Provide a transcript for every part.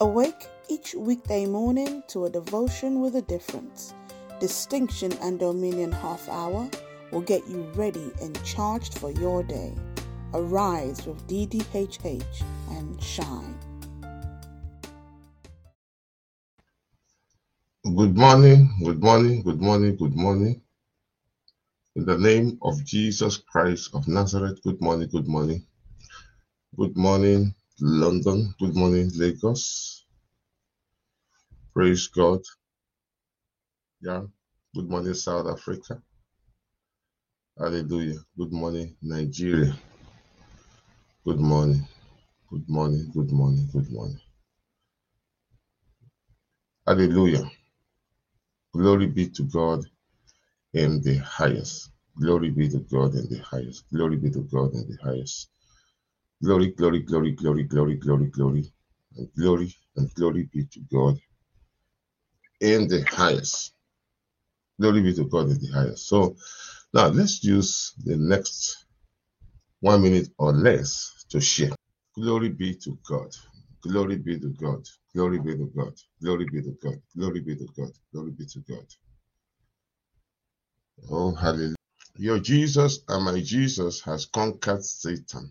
Awake each weekday morning to a devotion with a difference. Distinction and Dominion Half Hour will get you ready and charged for your day. Arise with DDHH and shine. Good morning, good morning, good morning, good morning. In the name of Jesus Christ of Nazareth, good morning, good morning. Good morning, London. Good morning, Lagos. Praise God. Yeah. Good morning, South Africa. Hallelujah. Good morning, Nigeria. Good morning. Good morning. Good morning. Good morning. Hallelujah. Glory be to God in the highest. Glory be to God in the highest. Glory be to God in the highest. Glory, glory, glory, glory, glory, glory, glory, and glory and glory be to God in the highest. Glory be to God in the highest. So now let's use the next one minute or less to share. Glory be to God. Glory be to God. Glory be to God. Glory be to God. Glory be to God. Glory be to God. Oh, hallelujah. Your Jesus and my Jesus has conquered Satan.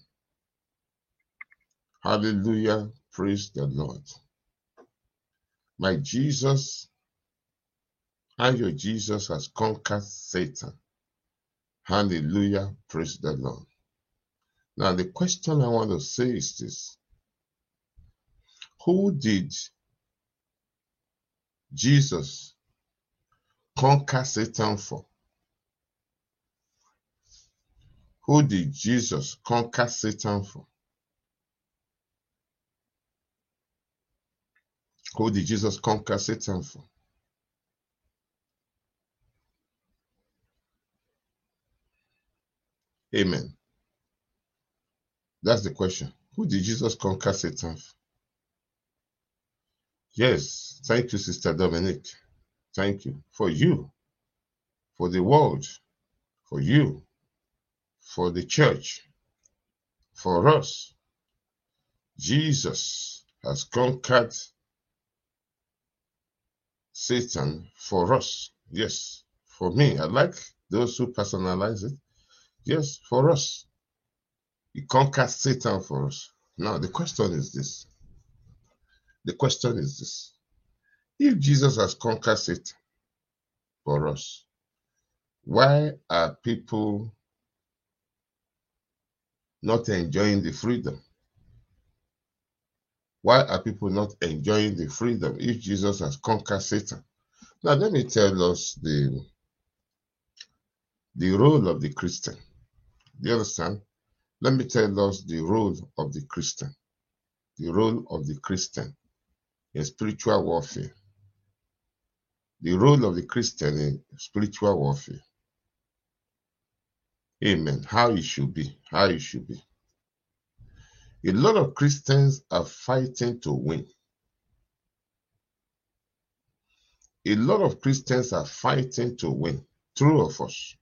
Hallelujah. Praise the Lord. My Jesus and your Jesus has conquered Satan. Hallelujah. Praise the Lord. Now, the question I want to say is this Who did Jesus conquer Satan for? Who did Jesus conquer Satan for? Who did Jesus conquer Satan for? Amen. That's the question. Who did Jesus conquer Satan for? Yes. Thank you, Sister Dominic. Thank you. For you, for the world, for you, for the church, for us. Jesus has conquered Satan for us. Yes, for me. I like those who personalize it. Yes, for us. He conquered Satan for us. Now, the question is this. The question is this. If Jesus has conquered Satan for us, why are people not enjoying the freedom? Why are people not enjoying the freedom if Jesus has conquered Satan? Now, let me tell us the, the role of the Christian. Do you understand? Let me tell us the role of the Christian. The role of the Christian in spiritual warfare. The role of the Christian in spiritual warfare. Amen. How it should be. How it should be. A lot of Christians are fighting to win. A lot of Christians are fighting to win. True of us.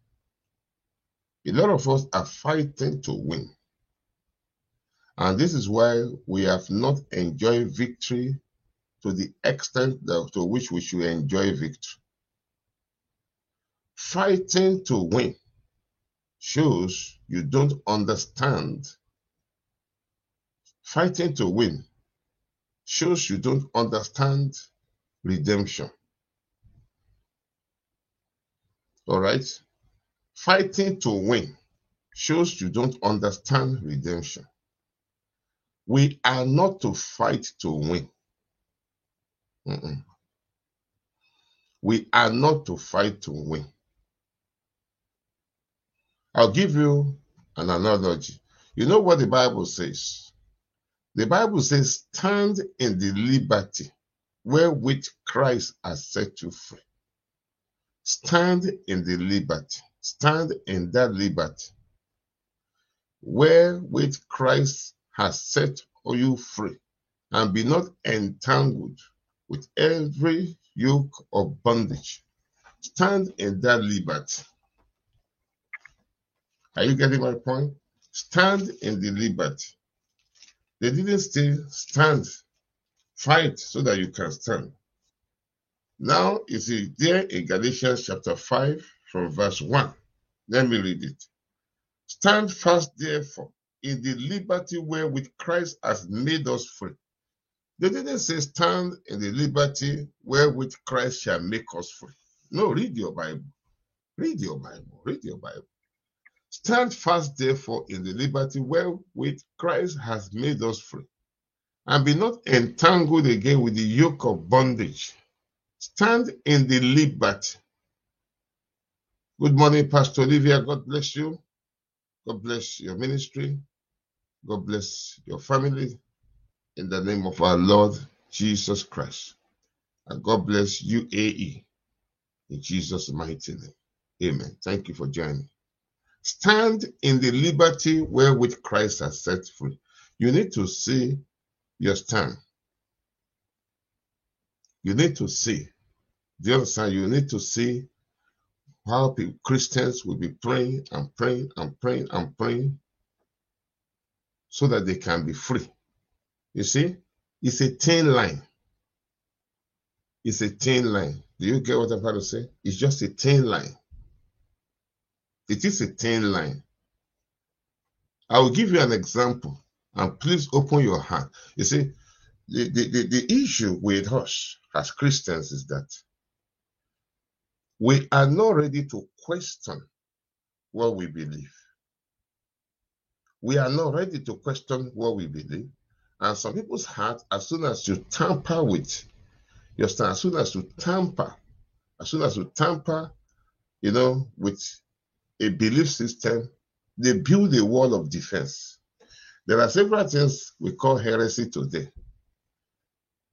A lot of us are fighting to win. And this is why we have not enjoyed victory to the extent that, to which we should enjoy victory. Fighting to win shows you don't understand. Fighting to win shows you don't understand redemption. All right? Fighting to win shows you don't understand redemption. We are not to fight to win. Mm-mm. We are not to fight to win. I'll give you an analogy. You know what the Bible says? The Bible says, stand in the liberty wherewith Christ has set you free. Stand in the liberty. Stand in that liberty wherewith Christ has set you free. And be not entangled with every yoke of bondage. Stand in that liberty. Are you getting my point? Stand in the liberty. They didn't still stand Fight so that you can stand. Now, you see there in Galatians chapter 5 from verse 1. Let me read it. Stand fast, therefore, in the liberty wherewith Christ has made us free. They didn't say stand in the liberty wherewith Christ shall make us free. No, read your Bible. Read your Bible. Read your Bible. Stand fast, therefore, in the liberty wherewith Christ has made us free, and be not entangled again with the yoke of bondage. Stand in the liberty. Good morning, Pastor Olivia. God bless you. God bless your ministry. God bless your family. In the name of our Lord Jesus Christ. And God bless UAE. In Jesus' mighty name. Amen. Thank you for joining. Stand in the liberty wherewith Christ has set free. You need to see your stand. You need to see. Do you understand? You need to see how people, Christians will be praying and praying and praying and praying so that they can be free. You see, it's a thin line. It's a thin line. Do you get what I'm trying to say? It's just a thin line. It is a thin line. I will give you an example and please open your heart. You see, the, the, the, the issue with us as Christians is that we are not ready to question what we believe. We are not ready to question what we believe. And some people's heart, as soon as you tamper with, you understand, as soon as you tamper, as soon as you tamper, you know, with a belief system, they build a wall of defense. There are several things we call heresy today.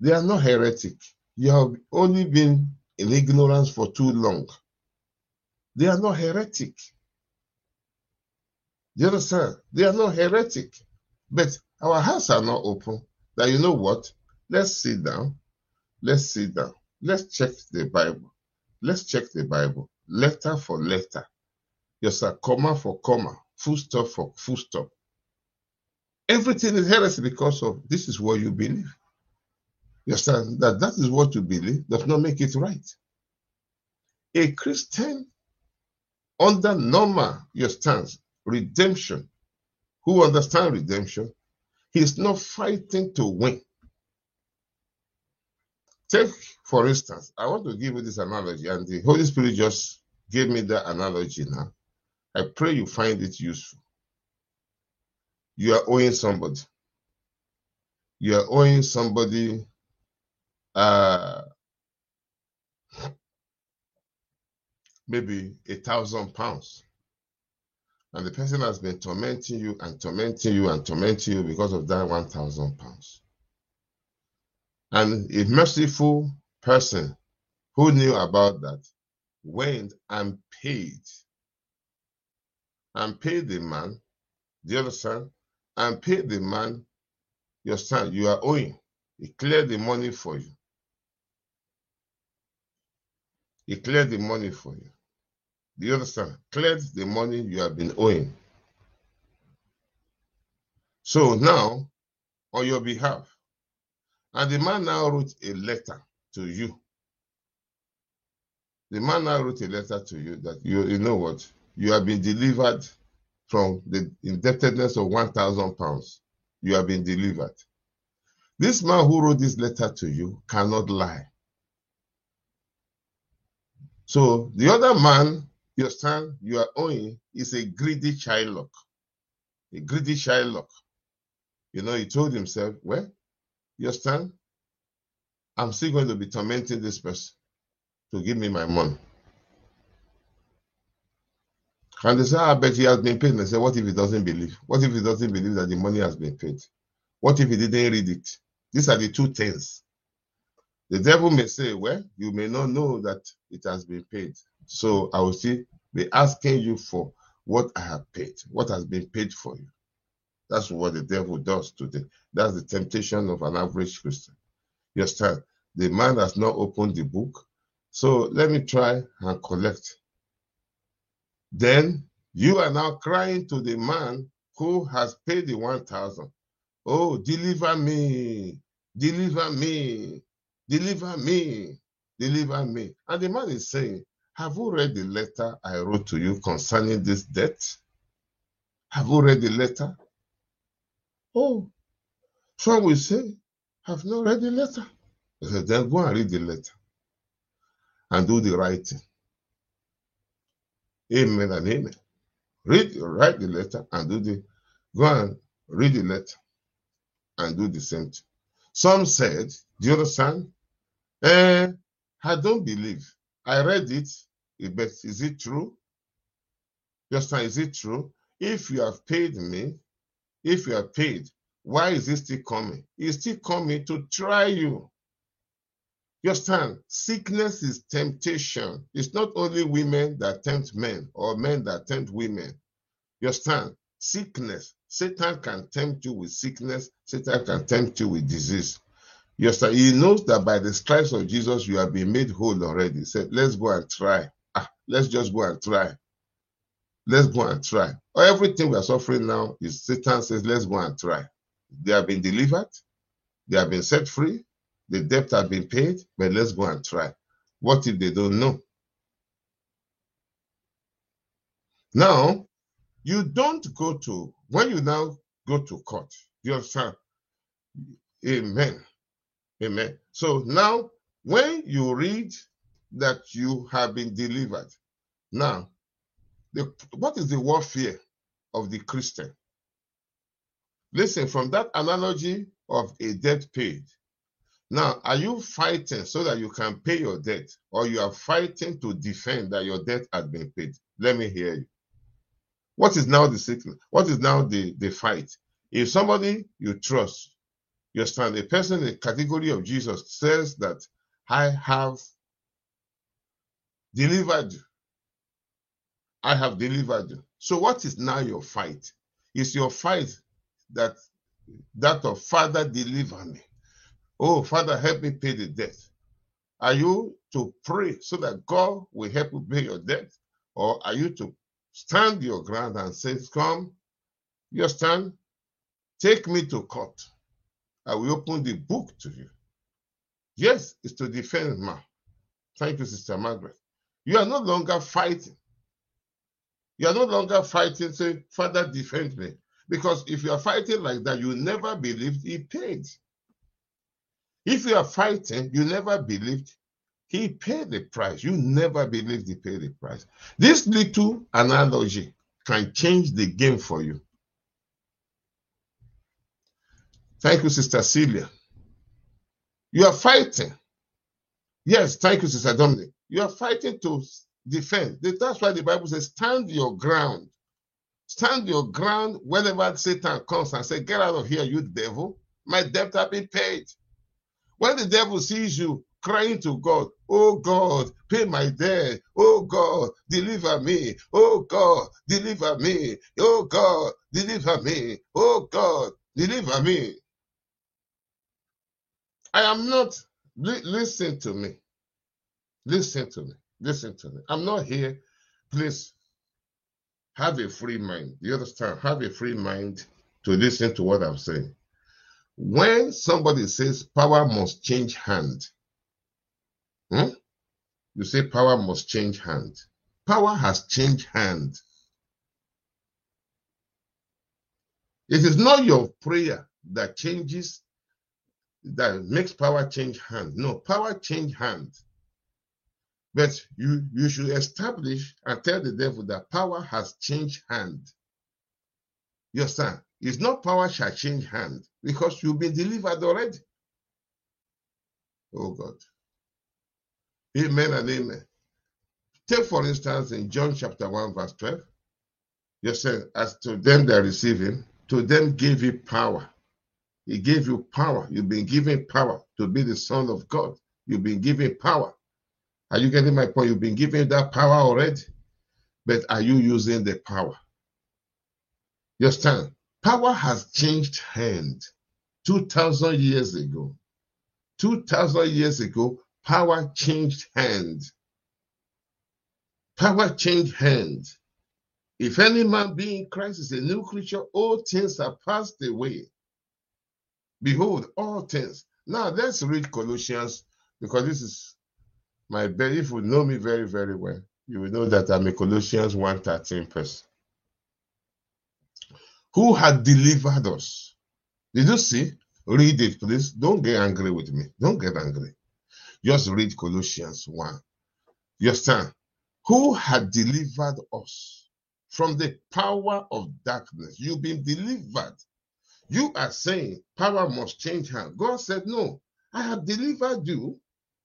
They are not heretic. You have only been in ignorance for too long. They are not heretic. You understand? They are not heretic. But our hearts are not open. Now, you know what? Let's sit down. Let's sit down. Let's check the Bible. Let's check the Bible. Letter for letter. Yes, sir. Comma for comma. Full stop for full stop. Everything is heresy because of this is what you believe. You understand that that is what you believe does not make it right. A Christian under normal your stance, redemption, who understand redemption, he's not fighting to win. Take, for instance, I want to give you this analogy, and the Holy Spirit just gave me that analogy now. I pray you find it useful. You are owing somebody. You are owing somebody uh, maybe a thousand pounds. And the person has been tormenting you and tormenting you and tormenting you because of that 1,000 pounds. And a merciful person who knew about that went and paid. And pay the man, the other son, and pay the man your son you are owing. He cleared the money for you. He cleared the money for you. Do you understand? Cleared the money you have been owing. So now, on your behalf, and the man now wrote a letter to you. The man now wrote a letter to you that you, you know what? You have been delivered from the indebtedness of 1,000 pounds. You have been delivered. This man who wrote this letter to you cannot lie. So the other man you understand? You are owing is a greedy Shylock. A greedy Shylock. You know, he told himself, well, you understand? I'm still going to be tormenting this person to give me my money. And they say, ah, I bet he has been paid. And they say, what if he doesn't believe? What if he doesn't believe that the money has been paid? What if he didn't read it? These are the two things. The devil may say, well, you may not know that it has been paid. So I will still be asking you for what I have paid, what has been paid for you. That's what the devil does today. That's the temptation of an average Christian. You understand? The man has not opened the book. So let me try and collect. Then you are now crying to the man who has paid the 1,000. Oh, deliver me. Deliver me. Deliver me. Deliver me. And the man is saying, Have you read the letter I wrote to you concerning this debt? Have you read the letter? Oh, some will say, Have not read the letter. I said, Then go and read the letter and do the writing. Amen and amen. Read, write the letter and do the go and read the letter and do the same thing. Some said, Do you understand? Eh, I don't believe. I read it, but is it true? Just is it true? If you have paid me, if you have paid, why is he still coming? He's still coming to try you. You understand? Sickness is temptation. It's not only women that tempt men or men that tempt women. You understand? Sickness. Satan can tempt you with sickness. Satan can tempt you with disease. You understand? He knows that by the stripes of Jesus, you have been made whole already. He said, let's go and try. Ah, let's just go and try. Let's go and try. Everything we are suffering now is Satan says, let's go and try. They have been delivered. They have been set free the debt has been paid, but let's go and try. What if they don't know? Now, you don't go to, when you now go to court, you understand? Amen. Amen. So now, when you read that you have been delivered, now, the, what is the warfare of the Christian? Listen, from that analogy of a debt paid, now, are you fighting so that you can pay your debt, or you are fighting to defend that your debt has been paid? Let me hear you. What is now the sickness? What is now the, the fight? If somebody you trust, you stand, a person in the category of Jesus says that I have delivered you. I have delivered you. So what is now your fight? Is your fight that that of Father deliver me? Oh, Father, help me pay the debt. Are you to pray so that God will help you pay your debt? Or are you to stand your ground and say, Come, you stand, take me to court. I will open the book to you. Yes, it's to defend ma. Thank you, Sister Margaret. You are no longer fighting. You are no longer fighting, say, Father, defend me. Because if you are fighting like that, you never believed he paid. If you are fighting, you never believed he paid the price. You never believed he paid the price. This little analogy can change the game for you. Thank you, Sister Celia. You are fighting. Yes, thank you, Sister Dominic. You are fighting to defend. That's why the Bible says, stand your ground. Stand your ground whenever Satan comes and say, Get out of here, you devil. My debt has been paid. When the devil sees you crying to God, Oh God, pay my debt. Oh God, deliver me. Oh God, deliver me. Oh God, deliver me. Oh God, deliver me. I am not, listen to me. Listen to me. Listen to me. I'm not here. Please have a free mind. You understand? Have a free mind to listen to what I'm saying. When somebody says power must change hand, hmm? you say power must change hand. Power has changed hand. It is not your prayer that changes, that makes power change hand. No, power change hand. But you, you should establish and tell the devil that power has changed hand. Yes, sir. It's not power shall change hand because you've been delivered already. Oh God. Amen and amen. Take for instance in John chapter 1, verse 12. You said, As to them that receive him, to them gave he power. He gave you power. You've been given power to be the Son of God. You've been given power. Are you getting my point? You've been given that power already. But are you using the power? You understand? Power has changed hands 2,000 years ago. 2,000 years ago, power changed hands. Power changed hands. If any man be in Christ is a new creature, all things are passed away. Behold, all things. Now let's read Colossians because this is my best. If you know me very, very well, you will know that I'm a Colossians 1:13 person. Who had delivered us? Did you see? Read it, please. Don't get angry with me. Don't get angry. Just read Colossians 1. You understand? Who had delivered us from the power of darkness? You've been delivered. You are saying power must change hands. God said, No, I have delivered you.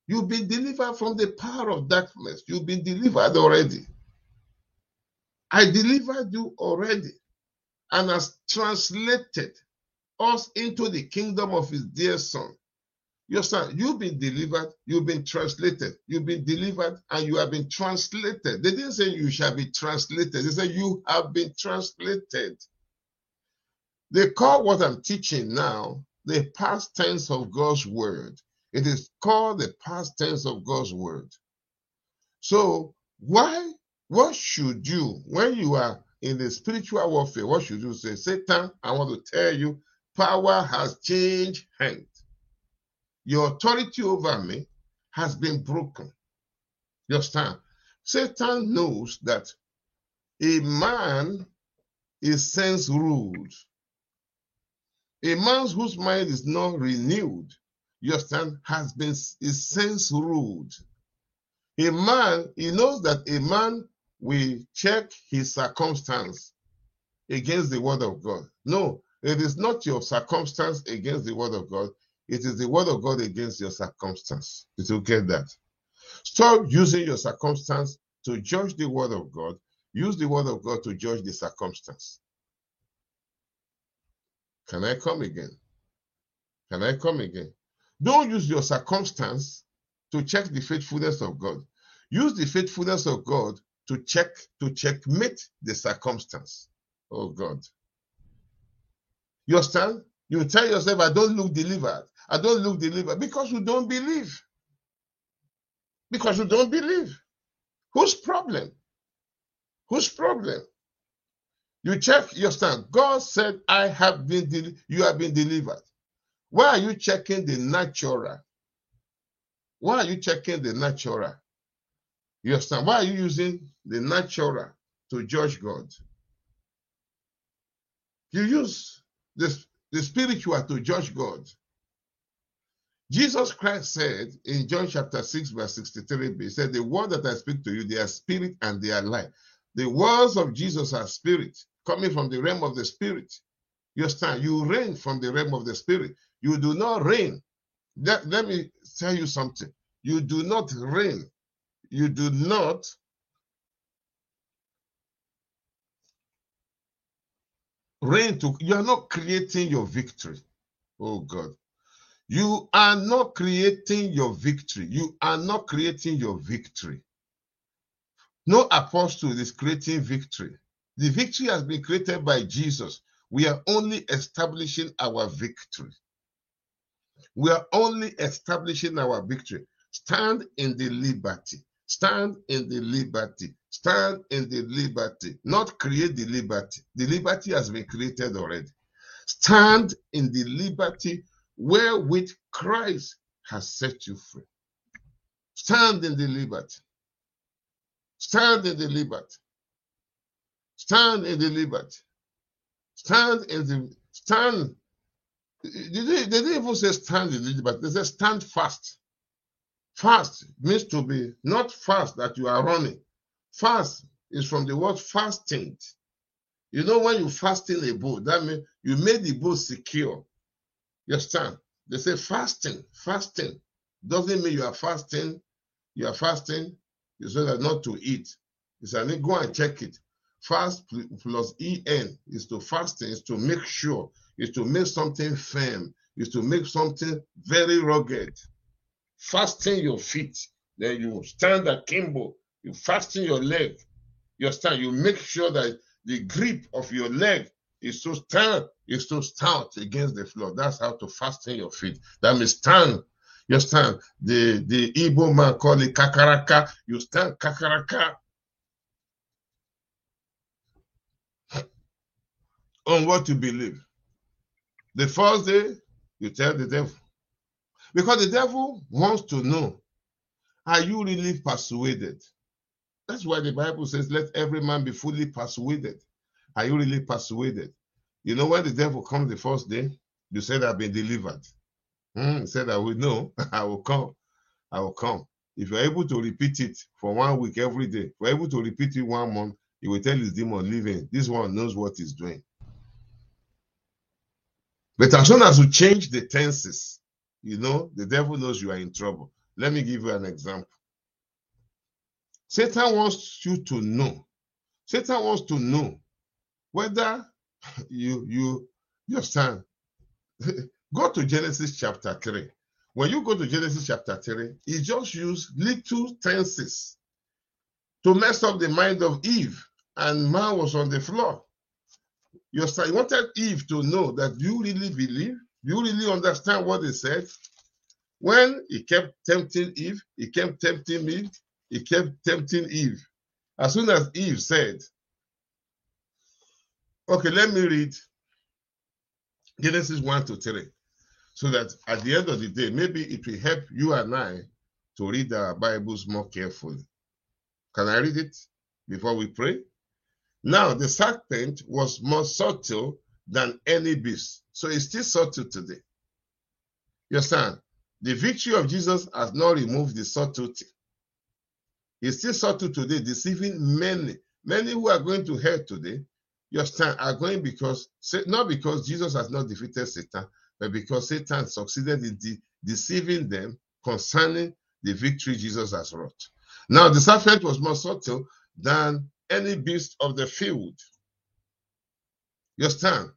You've been delivered from the power of darkness. You've been delivered already. I delivered you already and has translated us into the kingdom of his dear son. Your son, you've been delivered, you've been translated, you've been delivered, and you have been translated. They didn't say you shall be translated, they said you have been translated. They call what I'm teaching now the past tense of God's word. It is called the past tense of God's word. So, why, what should you, when you are in the spiritual warfare, what should you say? Satan, I want to tell you, power has changed hands. Your authority over me has been broken. You understand? Satan knows that a man is sense ruled. A man whose mind is not renewed, you understand, has been is sense ruled. A man, he knows that a man will check his circumstance against the word of God. No, it is not your circumstance against the word of God. It is the word of God against your circumstance. Did you get that? Stop using your circumstance to judge the word of God. Use the word of God to judge the circumstance. Can I come again? Can I come again? Don't use your circumstance to check the faithfulness of God. Use the faithfulness of God to check to checkmate the circumstance. Oh God. You understand? You tell yourself, I don't look delivered. I don't look delivered because you don't believe. Because you don't believe. Whose problem? Whose problem? You check your stand. God said, I have been, you have been delivered. Why are you checking the natural? Why are you checking the natural? You understand? Why are you using the natural to judge God? You use the, the spiritual to judge God. Jesus Christ said in John chapter 6, verse 63b, he said, The word that I speak to you, they are spirit and they are life. The words of Jesus are spirit, coming from the realm of the spirit. You understand? You reign from the realm of the spirit. You do not reign. Let, let me tell you something. You do not reign. You do not reign to you are not creating your victory. Oh God. You are not creating your victory. You are not creating your victory. No apostle is creating victory. The victory has been created by Jesus. We are only establishing our victory. We are only establishing our victory. Stand in the liberty. Stand in the liberty. Stand in the liberty. Not create the liberty. The liberty has been created already. Stand in the liberty wherewith Christ has set you free. Stand in the liberty. Stand in the liberty. Stand in the liberty. Stand in the stand. They, they didn't even say stand in the liberty. They said stand fast. Fast means to be not fast that you are running. Fast is from the word fasting. You know when you fasting a boat, that means you made the boat secure. You understand? They say fasting, fasting doesn't mean you are fasting. You are fasting. You say that not to eat. It's an go and check it. Fast plus en is to fasting is to make sure is to make something firm is to make something very rugged. Fasten your feet, then you stand akimbo. You fasten your leg. You stand. You make sure that the grip of your leg is to stand, is to stout against the floor. That's how to fasten your feet. That means stand. You stand. The the Igbo man call it kakaraka. You stand kakaraka. On what you believe. The first day, you tell the devil, Because the devil wants to know are you really persuaded? That's why the Bible says, let every man be fully persuaded. Are you really persuaded? You know, when the devil comes the first day, you said, I've been delivered. Hmm, he said, I will know, I will come, I will come. If you're able to repeat it for one week every day, if you're able to repeat it one month, he will tell his demon, leaving. This one knows what he's doing. But as soon as you change the tenses, you know, the devil knows you are in trouble. Let me give you an example. Satan wants you to know. Satan wants to know whether you you you stand. go to Genesis chapter 3. When you go to Genesis chapter 3, he just used little tenses to mess up the mind of Eve, and man was on the floor. You understand? He wanted Eve to know that you really believe, you really understand what he said. When he kept tempting Eve, he kept tempting me, he kept tempting Eve. As soon as Eve said, Okay, let me read Genesis 1 to 3. So that at the end of the day, maybe it will help you and I to read our Bibles more carefully. Can I read it before we pray? Now, the serpent was more subtle than any beast. So it's still subtle today. You understand? The victory of Jesus has not removed the subtlety. It's still subtle today, deceiving many. Many who are going to hell today, you understand, are going because, not because Jesus has not defeated Satan, but because Satan succeeded in de deceiving them concerning the victory Jesus has wrought. Now, the serpent was more subtle than any beast of the field. You understand?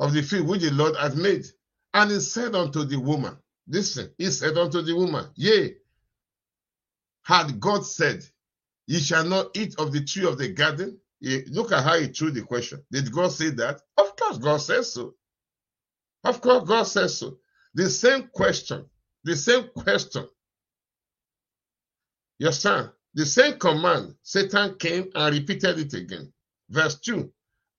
Of the field which the Lord had made. And he said unto the woman, Listen, he said unto the woman, Yea, had God said, Ye shall not eat of the tree of the garden? look at how he threw the question. Did God say that? Of course, God says so. Of course, God says so. The same question, the same question. Your son, the same command, Satan came and repeated it again. Verse 2.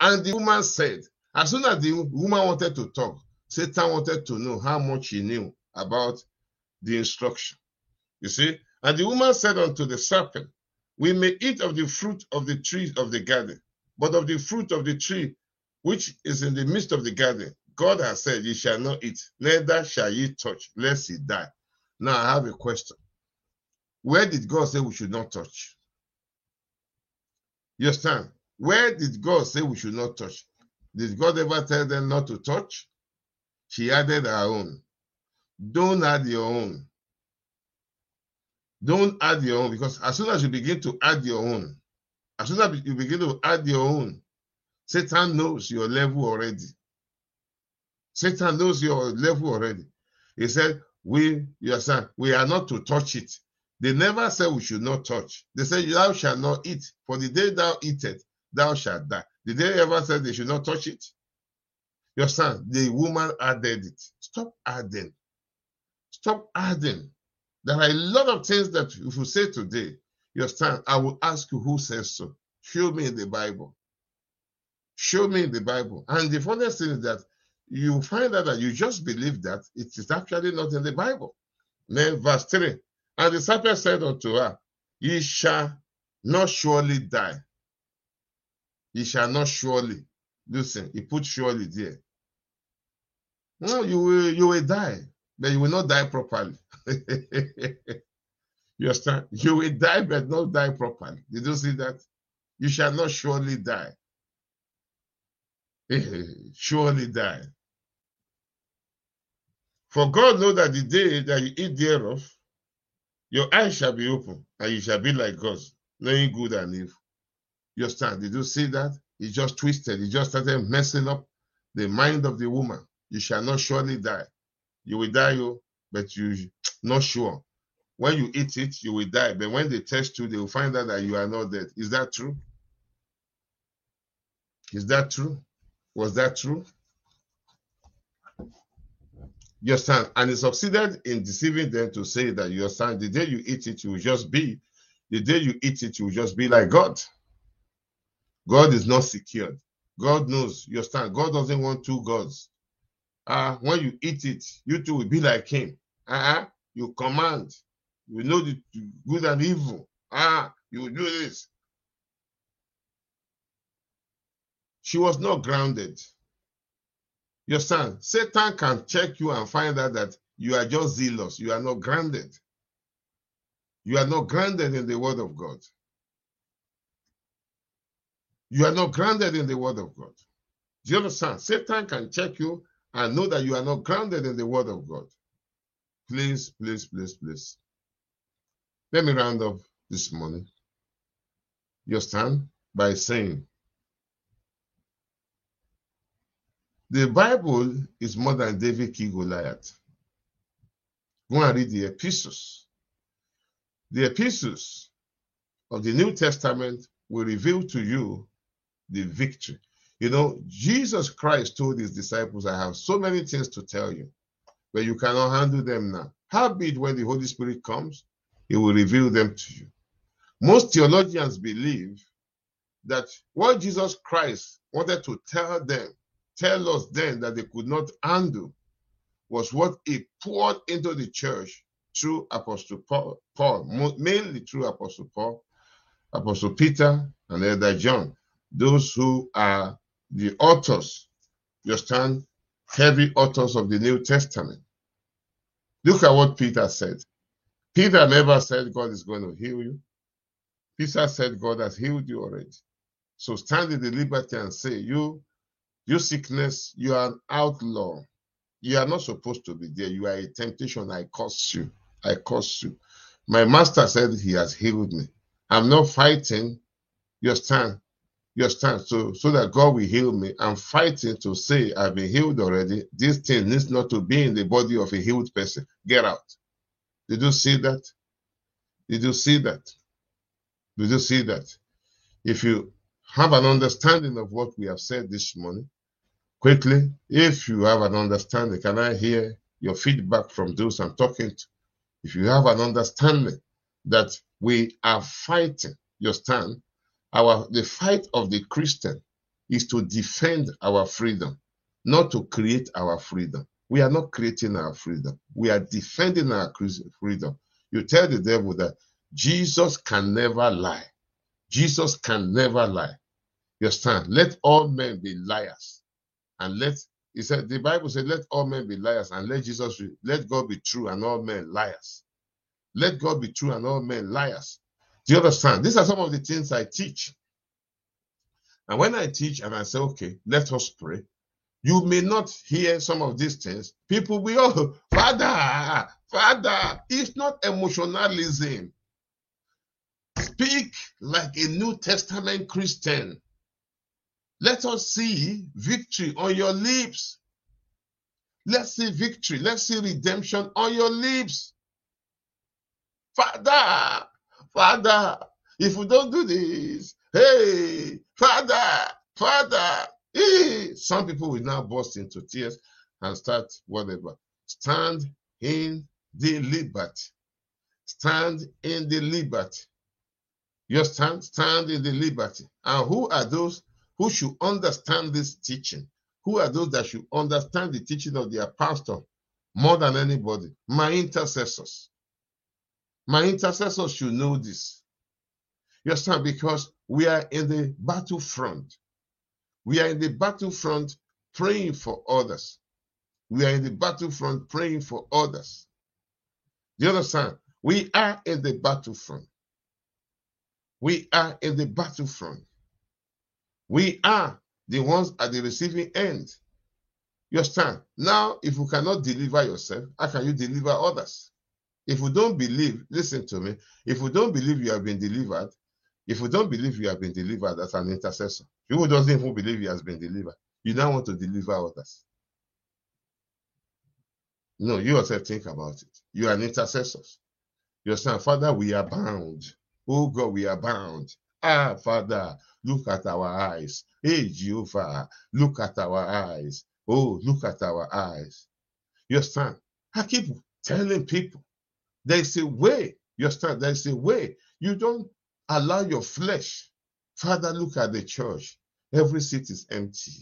And the woman said, as soon as the woman wanted to talk, Satan wanted to know how much he knew about the instruction. You see? And the woman said unto the serpent, We may eat of the fruit of the trees of the garden, but of the fruit of the tree which is in the midst of the garden, God has said, Ye shall not eat, neither shall ye touch, lest ye die. Now I have a question. Where did God say we should not touch? You understand? Where did God say we should not touch? Did God ever tell them not to touch? She added her own. Don't add your own. Don't add your own because as soon as you begin to add your own, as soon as you begin to add your own, Satan knows your level already. Satan knows your level already. He said, We, your son, we are not to touch it. They never said we should not touch. They said, Thou shalt not eat, for the day thou eatest, thou shalt die. Did they ever say they should not touch it? Your son, the woman added it. Stop adding. Stop adding. There are a lot of things that if you say today, your son, I will ask you who says so. Show me in the Bible. Show me in the Bible. And the funniest thing is that you find out that you just believe that it is actually not in the Bible. Then verse 3 and the serpent said unto her, Ye shall not surely die. Ye shall not surely. Listen, he put surely there. No, you will, you will die, but you will not die properly. you understand? You will die, but not die properly. Did you see that? You shall not surely die. surely die. For God know that the day that you eat thereof, your eyes shall be open, and you shall be like gods, knowing good and evil. You understand? Did you see that? He just twisted. He just started messing up the mind of the woman. You shall not surely die. You will die, you, oh, but you not sure. When you eat it, you will die. But when they test you, they will find out that you are not dead. Is that true? Is that true? Was that true? You understand? And he succeeded in deceiving them to say that you understand the day you eat it, you will just be, the day you eat it, you will just be like God. God is not secured. God knows. You understand? God doesn't want two gods. uh, when you eat it, you too will be like him. Uh-huh. You command. You know the good and evil. Ah, uh, you do this. She was not grounded. You understand? Satan can check you and find out that you are just zealous. You are not grounded. You are not grounded in the word of God. You are not grounded in the word of God. Do you understand? Satan can check you and know that you are not grounded in the word of God. Please, please, please, please. Let me round up this morning. You understand? By saying, the Bible is more than David killed Goliath. Go and read the epistles. The epistles of the New Testament will reveal to you the victory. You know, Jesus Christ told his disciples, I have so many things to tell you, but you cannot handle them now. Howbeit, when the Holy Spirit comes, he will reveal them to you. Most theologians believe that what Jesus Christ wanted to tell them, tell us then that they could not handle, was what he poured into the church through Apostle Paul, Paul, mainly through Apostle Paul, Apostle Peter, and Elder John, those who are the authors, you understand, heavy authors of the New Testament. Look at what Peter said. Peter never said God is going to heal you. Peter said God has healed you already. So stand in the liberty and say, You, you sickness, you are an outlaw. You are not supposed to be there. You are a temptation. I curse you. I curse you. My master said he has healed me. I'm not fighting. You stand. You stand. So, so that God will heal me. I'm fighting to say I've been healed already. This thing needs not to be in the body of a healed person. Get out. Did you see that? Did you see that? Did you see that? If you have an understanding of what we have said this morning, quickly, if you have an understanding, can I hear your feedback from those I'm talking to? If you have an understanding that we are fighting your stand, our the fight of the Christian is to defend our freedom, not to create our freedom. We are not creating our freedom. We are defending our freedom. You tell the devil that Jesus can never lie. Jesus can never lie. You understand? Let all men be liars. And let, he said, the Bible said, let all men be liars and let Jesus, let God be true and all men liars. Let God be true and all men liars. Do you understand? These are some of the things I teach. And when I teach and I say, okay, let us pray, you may not hear some of these things. People will, oh, Father, Father, it's not emotionalism. Speak like a New Testament Christian. Let us see victory on your lips. Let's see victory. Let's see redemption on your lips. Father, Father, if we don't do this, hey, Father, Father, eh. some people will now burst into tears and start whatever. Stand in the liberty. Stand in the liberty. You stand, stand in the liberty. And who are those who should understand this teaching? Who are those that should understand the teaching of their pastor more than anybody? My intercessors. My intercessors should know this. You understand? Because we are in the battlefront. We are in the battlefront praying for others. We are in the battlefront praying for others. Do you understand? We are in the battlefront. We are in the battlefront. We are the ones at the receiving end. You understand? Now, if you cannot deliver yourself, how can you deliver others? If you don't believe, listen to me, if you don't believe you have been delivered, if you don't believe you have been delivered as an intercessor, you who doesn't even believe he has been delivered, you now want to deliver others. No, you yourself think about it. You are an intercessor. You're saying, Father, we are bound. Oh God, we are bound. Ah, Father, look at our eyes. Hey, Jehovah, look at our eyes. Oh, look at our eyes. You understand? I keep telling people there's a way. You understand? There's a way. You don't Allow your flesh. Father, look at the church. Every seat is empty.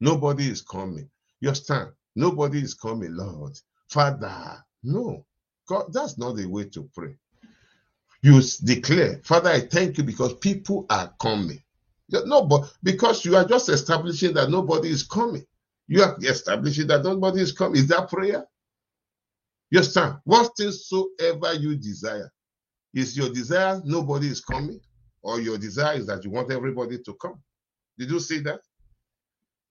Nobody is coming. You understand? Nobody is coming, Lord. Father, no. God, that's not the way to pray. You declare, Father, I thank you because people are coming. No, but because you are just establishing that nobody is coming. You are establishing that nobody is coming. Is that prayer? Yes, sir. Whatsoever you desire. Is your desire nobody is coming? Or your desire is that you want everybody to come? Did you see that?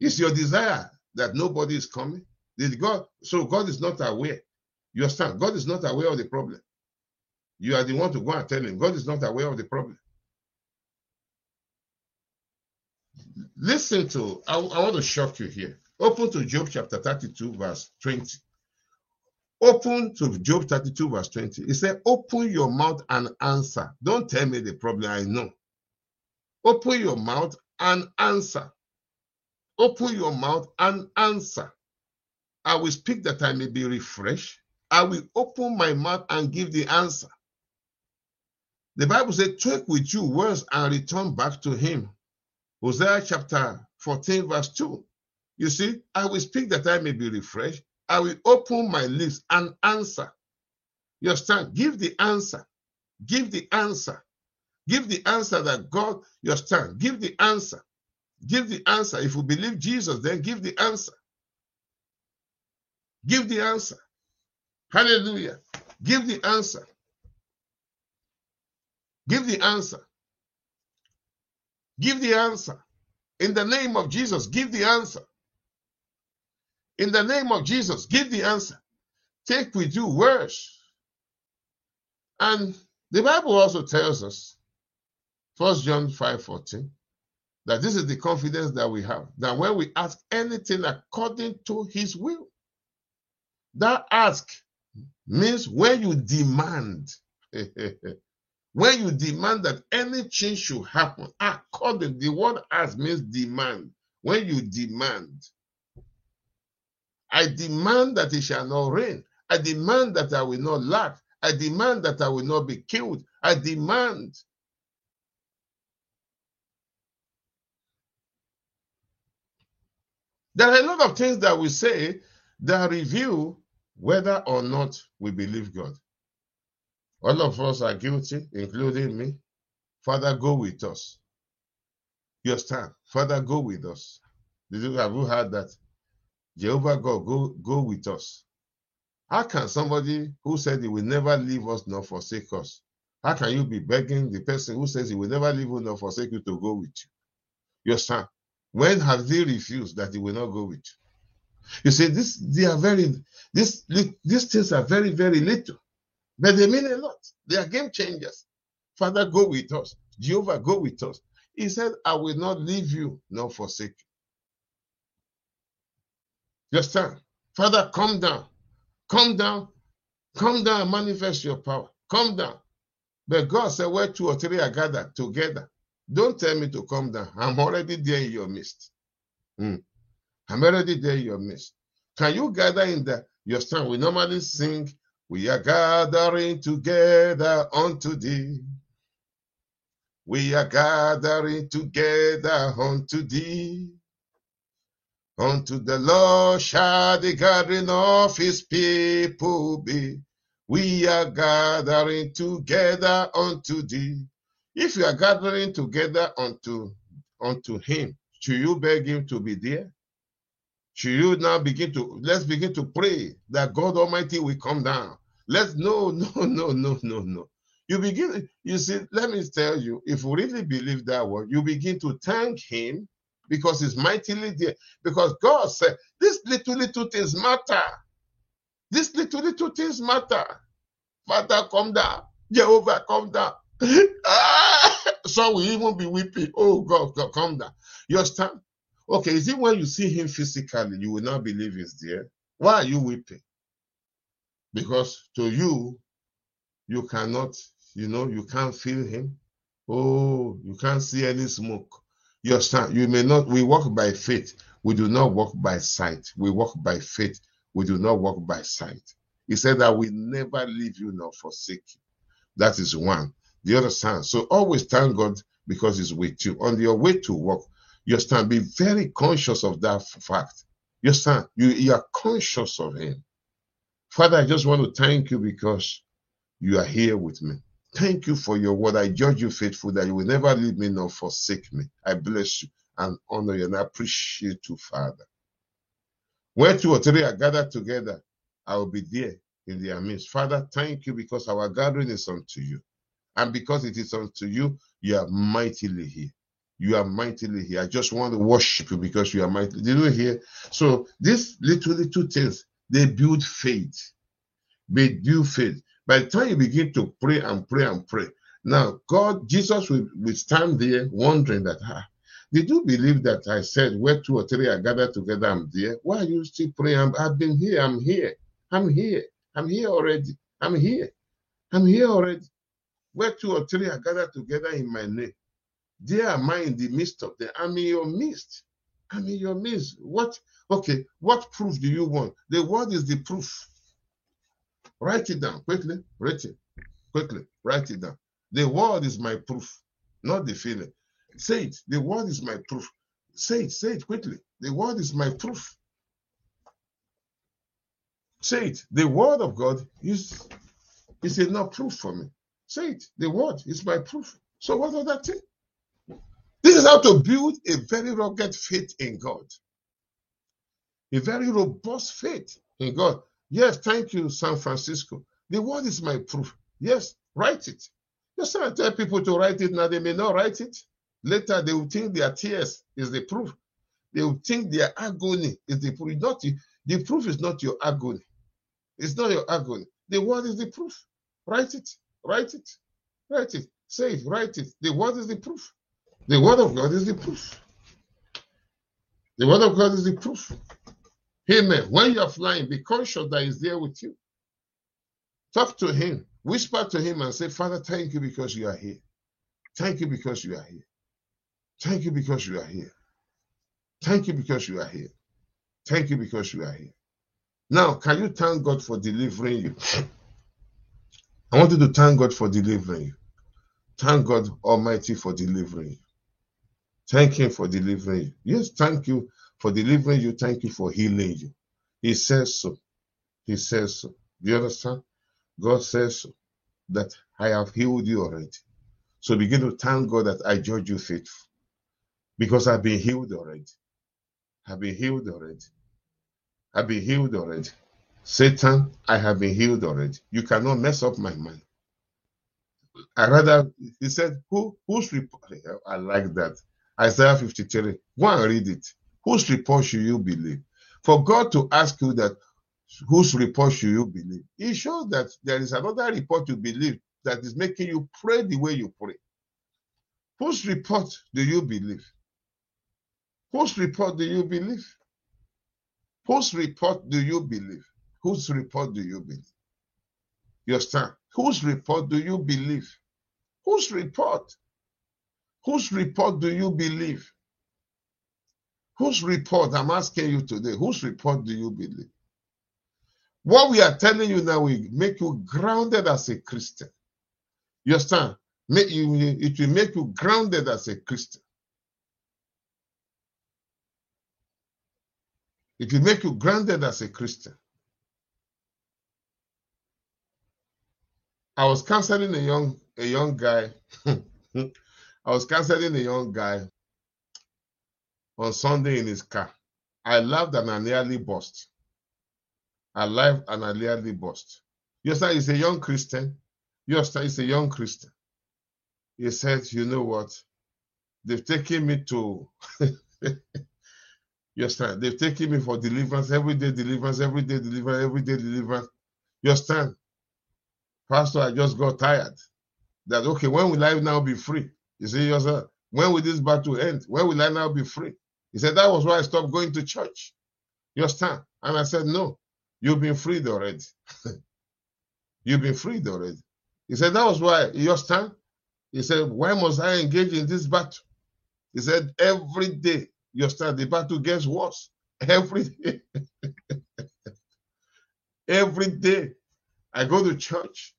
Is your desire that nobody is coming? Did God so God is not aware? You understand? God is not aware of the problem. You are the one to go and tell him. God is not aware of the problem. Listen to, I, I want to shock you here. Open to Job chapter 32, verse 20. Open to Job 32, verse 20. He said, Open your mouth and answer. Don't tell me the problem, I know. Open your mouth and answer. Open your mouth and answer. I will speak that I may be refreshed. I will open my mouth and give the answer. The Bible says, Take with you words and return back to him. Hosea chapter 14, verse 2. You see, I will speak that I may be refreshed. I will open my lips and answer. You understand? Give the answer. Give the answer. Give the answer that God, you understand? Give the answer. Give the answer. If you believe Jesus, then give the answer. Give the answer. Hallelujah. Give the answer. Give the answer. Give the answer. In the name of Jesus, give the answer. In the name of Jesus, give the answer. Take with you words. And the Bible also tells us, 1 John 5 14, that this is the confidence that we have, that when we ask anything according to his will, that ask means when you demand, when you demand that any change should happen, according, the word ask means demand. When you demand, I demand that it shall not rain. I demand that I will not lack. I demand that I will not be killed. I demand. There are a lot of things that we say that reveal whether or not we believe God. All of us are guilty, including me. Father, go with us. You stand. Father, go with us. Have you heard that? Jehovah God, go, go with us. How can somebody who said he will never leave us nor forsake us, how can you be begging the person who says he will never leave you nor forsake you to go with you? Your son. When have they refused that he will not go with you? You see, this they are very this these things are very, very little, but they mean a lot. They are game changers. Father, go with us. Jehovah, go with us. He said, I will not leave you nor forsake you. Just stand. Father, come down. Come down. Come down and manifest your power. Come down. But God said, where two or three are gathered together. Don't tell me to come down. I'm already there in your midst. Mm. I'm already there in your midst. Can you gather in the your stand? We normally sing, We are gathering together unto thee. We are gathering together unto thee. Unto the Lord shall the gathering of his people be. We are gathering together unto thee. If you are gathering together unto, unto him, should you beg him to be there? Should you now begin to let's begin to pray that God Almighty will come down? Let's no, no, no, no, no, no. You begin, you see, let me tell you, if you really believe that word, you begin to thank him because it's mightily there. Because God said, these little, little things matter. These little, little things matter. Father, come down. Jehovah, come down. ah! Some will even be weeping. Oh, God, God, come down. You understand? Okay, is it when you see him physically, you will not believe he's there? Why are you weeping? Because to you, you cannot, you know, you can't feel him. Oh, you can't see any smoke. You understand? You may not, we walk by faith. We do not walk by sight. We walk by faith. We do not walk by sight. He said that we never leave you nor forsake you. That is one. The other side. So always thank God because He's with you. On your way to work, you stand. Be very conscious of that fact. You understand? You, you are conscious of Him. Father, I just want to thank you because you are here with me. Thank you for your word. I judge you faithful that you will never leave me nor forsake me. I bless you and honor you and appreciate you, Father. Where two or three are gathered together, I will be there in their midst. Father, thank you because our gathering is unto you. And because it is unto you, you are mightily here. You are mightily here. I just want to worship you because you are mighty. Did you hear? So these little, little things, they build faith. They build faith. By the time you begin to pray and pray and pray, now God, Jesus will, will stand there wondering that, ah, did you believe that I said where two or three are gathered together, I'm there? Why are you still praying? I've been here, I'm here, I'm here, I'm here already, I'm here, I'm here already. Where two or three are gathered together in my name, there am I in the midst of them. I'm in your midst. I'm in your midst. What? Okay, what proof do you want? The word is the proof. Write it down quickly. Write it quickly. Write it down. The word is my proof, not the feeling. Say it. The word is my proof. Say it. Say it quickly. The word is my proof. Say it. The word of God is is enough proof for me. Say it. The word is my proof. So what does that thing? This is how to build a very rugged faith in God. A very robust faith in God. Yes, thank you, San Francisco. The word is my proof. Yes, write it. Just I tell people to write it now, they may not write it. Later, they will think their tears is the proof. They will think their agony is the proof. Not the proof is not your agony. It's not your agony. The word is the proof. Write it. Write it. Write it. Say it. Write it. The word is the proof. The word of God is the proof. The word of God is the proof. Amen. When you are flying, be conscious that He's there with you. Talk to Him. Whisper to Him and say, Father, thank you because you are here. Thank you because you are here. Thank you because you are here. Thank you because you are here. Thank you because you are here. Now, can you thank God for delivering you? I want you to thank God for delivering you. Thank God Almighty for delivering you. Thank Him for delivering you. Yes, thank you for delivering you. Thank you for healing you. He says so. He says so. Do you understand? God says so, that I have healed you already. So begin to thank God that I judge you faithful because I've been healed already. I've been healed already. I've been healed already. Satan, I have been healed already. You cannot mess up my mind. I rather, he said, Who whose report? I like that. Isaiah 53. Go and read it. Whose report should you believe? For God to ask you that, whose report should you believe? He shows that there is another report you believe that is making you pray the way you pray. Whose report do you believe? Whose report do you believe? Whose report do you believe? Whose report do you believe? You understand? Whose report do you believe? Whose report? Whose report do you believe? Whose report? I'm asking you today. Whose report do you believe? What we are telling you now will make you grounded as a Christian. You understand? It will make you grounded as a Christian. It will make you grounded as a Christian. I was counseling a young a young guy. I was counseling a young guy on Sunday in his car. I laughed and I nearly burst. I laughed and I nearly burst. Sir, he's a young Christian. Sir, he's a young Christian. He said, you know what? They've taken me to sir. They've taken me for deliverance, everyday deliverance, everyday deliverance, everyday deliverance. Understand? Pastor, I just got tired. That okay, when will I now be free? You see, sir. When will this battle end? When will I now be free? He said, That was why I stopped going to church. You understand? And I said, No, you've been freed already. you've been freed already. He said, That was why. You understand? He said, Why must I engage in this battle? He said, Every day you start the battle gets worse every day. every day I go to church.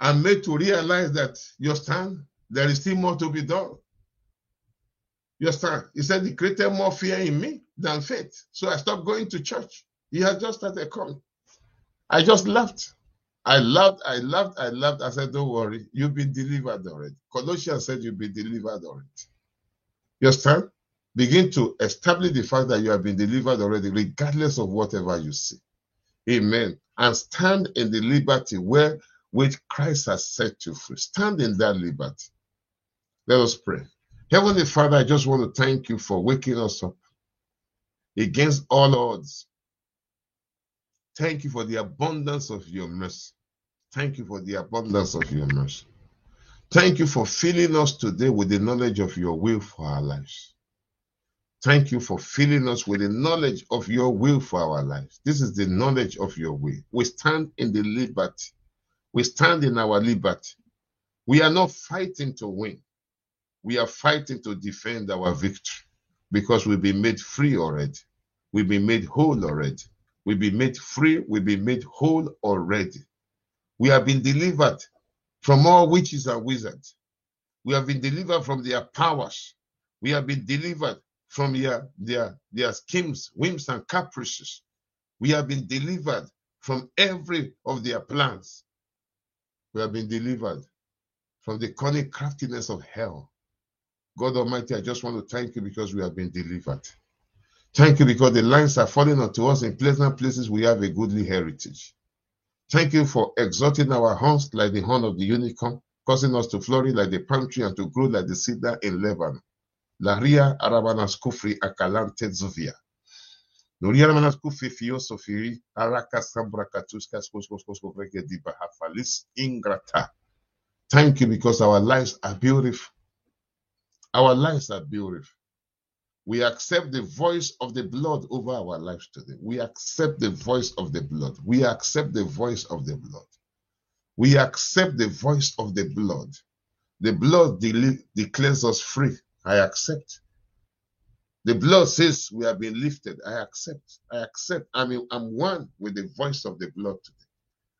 I'm made to realize that you stand, there is still more to be done. You understand? He said he created more fear in me than faith. So I stopped going to church. He had just started coming. I just laughed. I laughed, I laughed, I laughed. I said, Don't worry, you've been delivered already. Colossians said you've been delivered already. You understand? Begin to establish the fact that you have been delivered already, regardless of whatever you see. Amen. And stand in the liberty where which Christ has set you free. Stand in that liberty. Let us pray. Heavenly Father, I just want to thank you for waking us up against all odds. Thank you for the abundance of your mercy. Thank you for the abundance of your mercy. Thank you for filling us today with the knowledge of your will for our lives. Thank you for filling us with the knowledge of your will for our lives. This is the knowledge of your will. We stand in the liberty. We stand in our liberty. We are not fighting to win. We are fighting to defend our victory because we've been made free already. We've been made whole already. We've been made free. We've been made whole already. We have been delivered from all witches and wizards. We have been delivered from their powers. We have been delivered from their, their, their schemes, whims, and caprices. We have been delivered from every of their plans. We have been delivered from the cunning craftiness of hell. God Almighty, I just want to thank you because we have been delivered. Thank you because the lines are falling onto us in pleasant places. We have a goodly heritage. Thank you for exalting our horns like the horn of the unicorn, causing us to flourish like the palm tree and to grow like the cedar in Lebanon. Laria arabanas kufri akalante zuvia. Nuria arabanas kufri fiosofiri araka sambra katuska skoskoskosko breke ingrata. Thank you because our lives are beautiful. Our lives are beautiful. We accept the voice of the blood over our lives today. We accept the voice of the blood. We accept the voice of the blood. We accept the voice of the blood. The blood de declares us free. I accept. The blood says we have been lifted. I accept. I accept. I mean, I'm one with the voice of the blood today.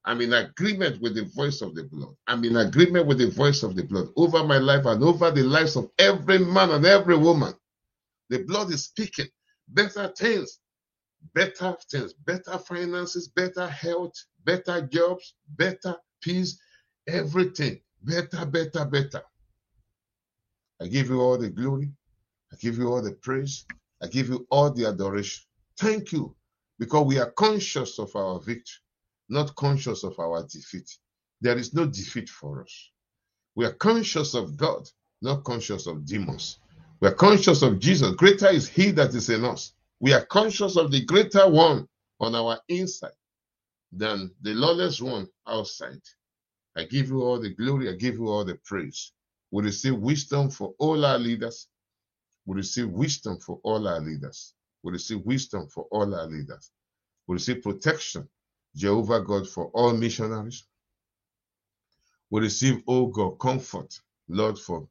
I'm in agreement with the voice of the blood. I'm in agreement with the voice of the blood over my life and over the lives of every man and every woman. The blood is speaking better things, better things, better finances, better health, better jobs, better peace, everything. Better, better, better. I give you all the glory. I give you all the praise. I give you all the adoration. Thank you because we are conscious of our victory, not conscious of our defeat. There is no defeat for us. We are conscious of God, not conscious of demons. We are conscious of Jesus. Greater is He that is in us. We are conscious of the greater one on our inside than the lawless one outside. I give you all the glory. I give you all the praise. We receive wisdom for all our leaders. We receive wisdom for all our leaders. We receive wisdom for all our leaders. We receive protection, Jehovah God, for all missionaries. We receive, oh God, comfort, Lord, for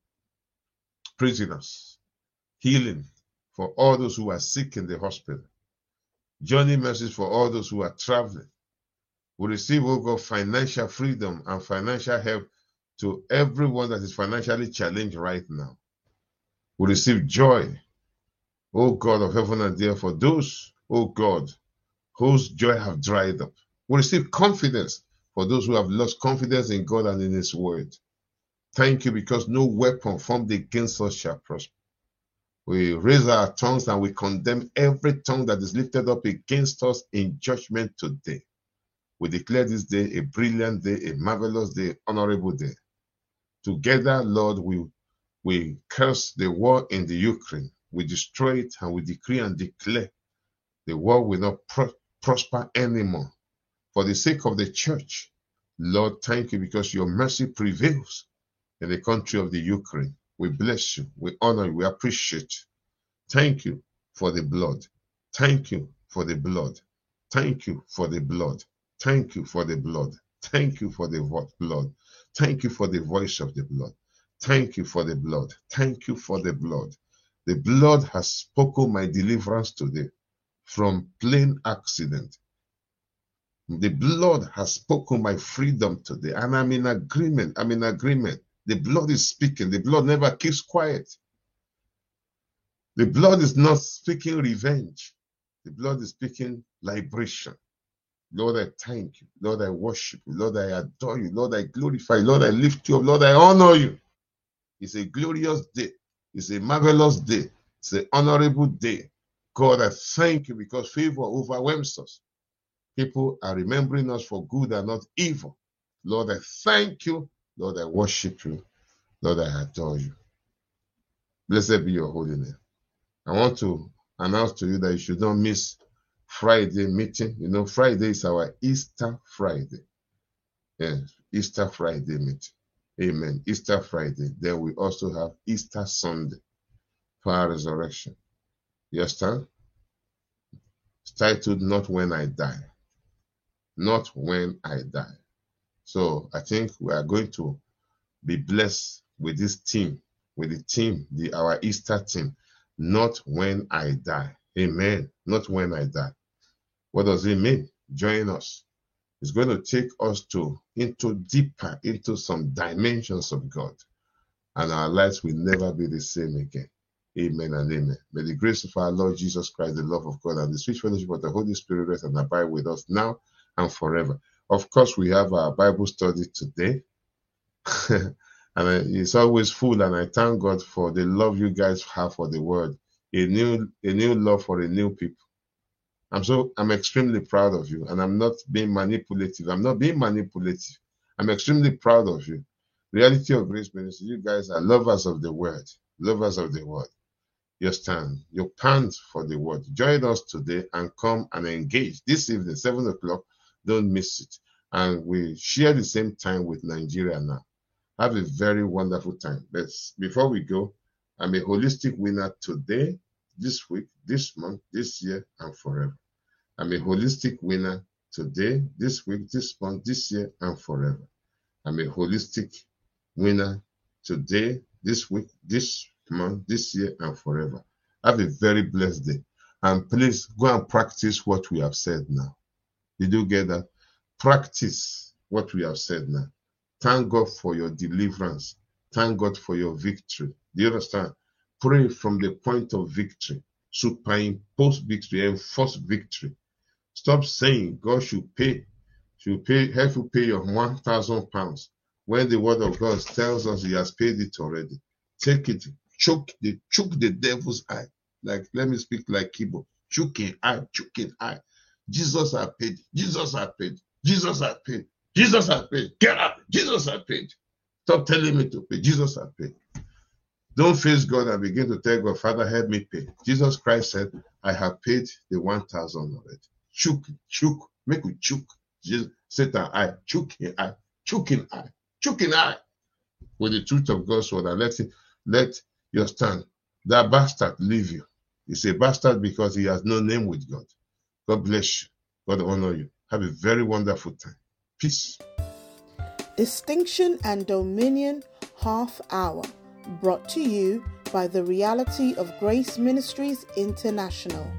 prisoners healing for all those who are sick in the hospital, journey mercies for all those who are traveling. We receive, oh God, financial freedom and financial help to everyone that is financially challenged right now. We receive joy, oh God of heaven and earth, for those, oh God, whose joy have dried up. We receive confidence for those who have lost confidence in God and in His word. Thank you because no weapon formed against us shall prosper. We raise our tongues and we condemn every tongue that is lifted up against us in judgment today. We declare this day a brilliant day, a marvelous day, honorable day. Together, Lord, we, we curse the war in the Ukraine. We destroy it and we decree and declare the war will not pro prosper anymore. For the sake of the church, Lord, thank you because your mercy prevails in the country of the Ukraine. We bless you. We honor you. We appreciate you. Thank you for the blood. Thank you for the blood. Thank you for the blood. Thank you for the blood. Thank you for the blood. Thank you for the voice of the blood. Thank you for the blood. Thank you for the blood. The blood has spoken my deliverance today from plane accident. The blood has spoken my freedom today, and I'm in agreement. I'm in agreement the blood is speaking. The blood never keeps quiet. The blood is not speaking revenge. The blood is speaking liberation. Lord, I thank you. Lord, I worship you. Lord, I adore you. Lord, I glorify you. Lord, I lift you up. Lord, I honor you. It's a glorious day. It's a marvelous day. It's an honorable day. God, I thank you because favor overwhelms us. People are remembering us for good and not evil. Lord, I thank you. Lord, I worship you. Lord, I adore you. Blessed be your holy name. I want to announce to you that you should not miss Friday meeting. You know, Friday is our Easter Friday. Yes, Easter Friday meeting. Amen. Easter Friday. Then we also have Easter Sunday for our resurrection. You understand? It's titled Not When I Die. Not When I Die. So I think we are going to be blessed with this team, with the team, the our Easter team. Not when I die. Amen. Not when I die. What does it mean? Join us. It's going to take us to into deeper into some dimensions of God, and our lives will never be the same again. Amen and amen. May the grace of our Lord Jesus Christ, the love of God, and the sweet fellowship of the Holy Spirit rest and abide with us now and forever. Of course, we have our Bible study today. and uh, it's always full, and I thank God for the love you guys have for the word. A new a new love for a new people. I'm so I'm extremely proud of you, and I'm not being manipulative. I'm not being manipulative. I'm extremely proud of you. Reality of Grace Ministry, you guys are lovers of the word, lovers of the word. You stand, you pant for the word. Join us today and come and engage this evening, seven o'clock. Don't miss it. And we share the same time with Nigeria now. Have a very wonderful time. But before we go, I'm a holistic winner today this week, this month, this year, and forever. I'm a holistic winner today, this week, this month, this year, and forever. I'm a holistic winner today, this week, this month, this year, and forever. Have a very blessed day. And please go and practice what we have said now. Did you get that? Practice what we have said now. Thank God for your deliverance. Thank God for your victory. Do you understand? Pray from the point of victory, superimpose victory, enforce victory. Stop saying God should pay, should pay, have to pay your one thousand pounds when the word of God tells us He has paid it already. Take it, choke the choke the devil's eye. Like let me speak like Kibo. Choke Choking eye, choking eye. Jesus has paid. Jesus has paid. Jesus has paid. Jesus has paid. Get up. Jesus has paid. Stop telling me to pay. Jesus has paid. Don't face God and begin to tell God, Father, help me pay. Jesus Christ said, I have paid the 1,000 of it. Chook, chook, make we chook. Jesus, Satan, I chook in I, chook in I, chook in I. With the truth of God's word, and let it, let your stand. That bastard leave you. He's a bastard because he has no name with God. God bless you. God honor you. Have a very wonderful time. Peace. Distinction and Dominion Half Hour, brought to you by the Reality of Grace Ministries International.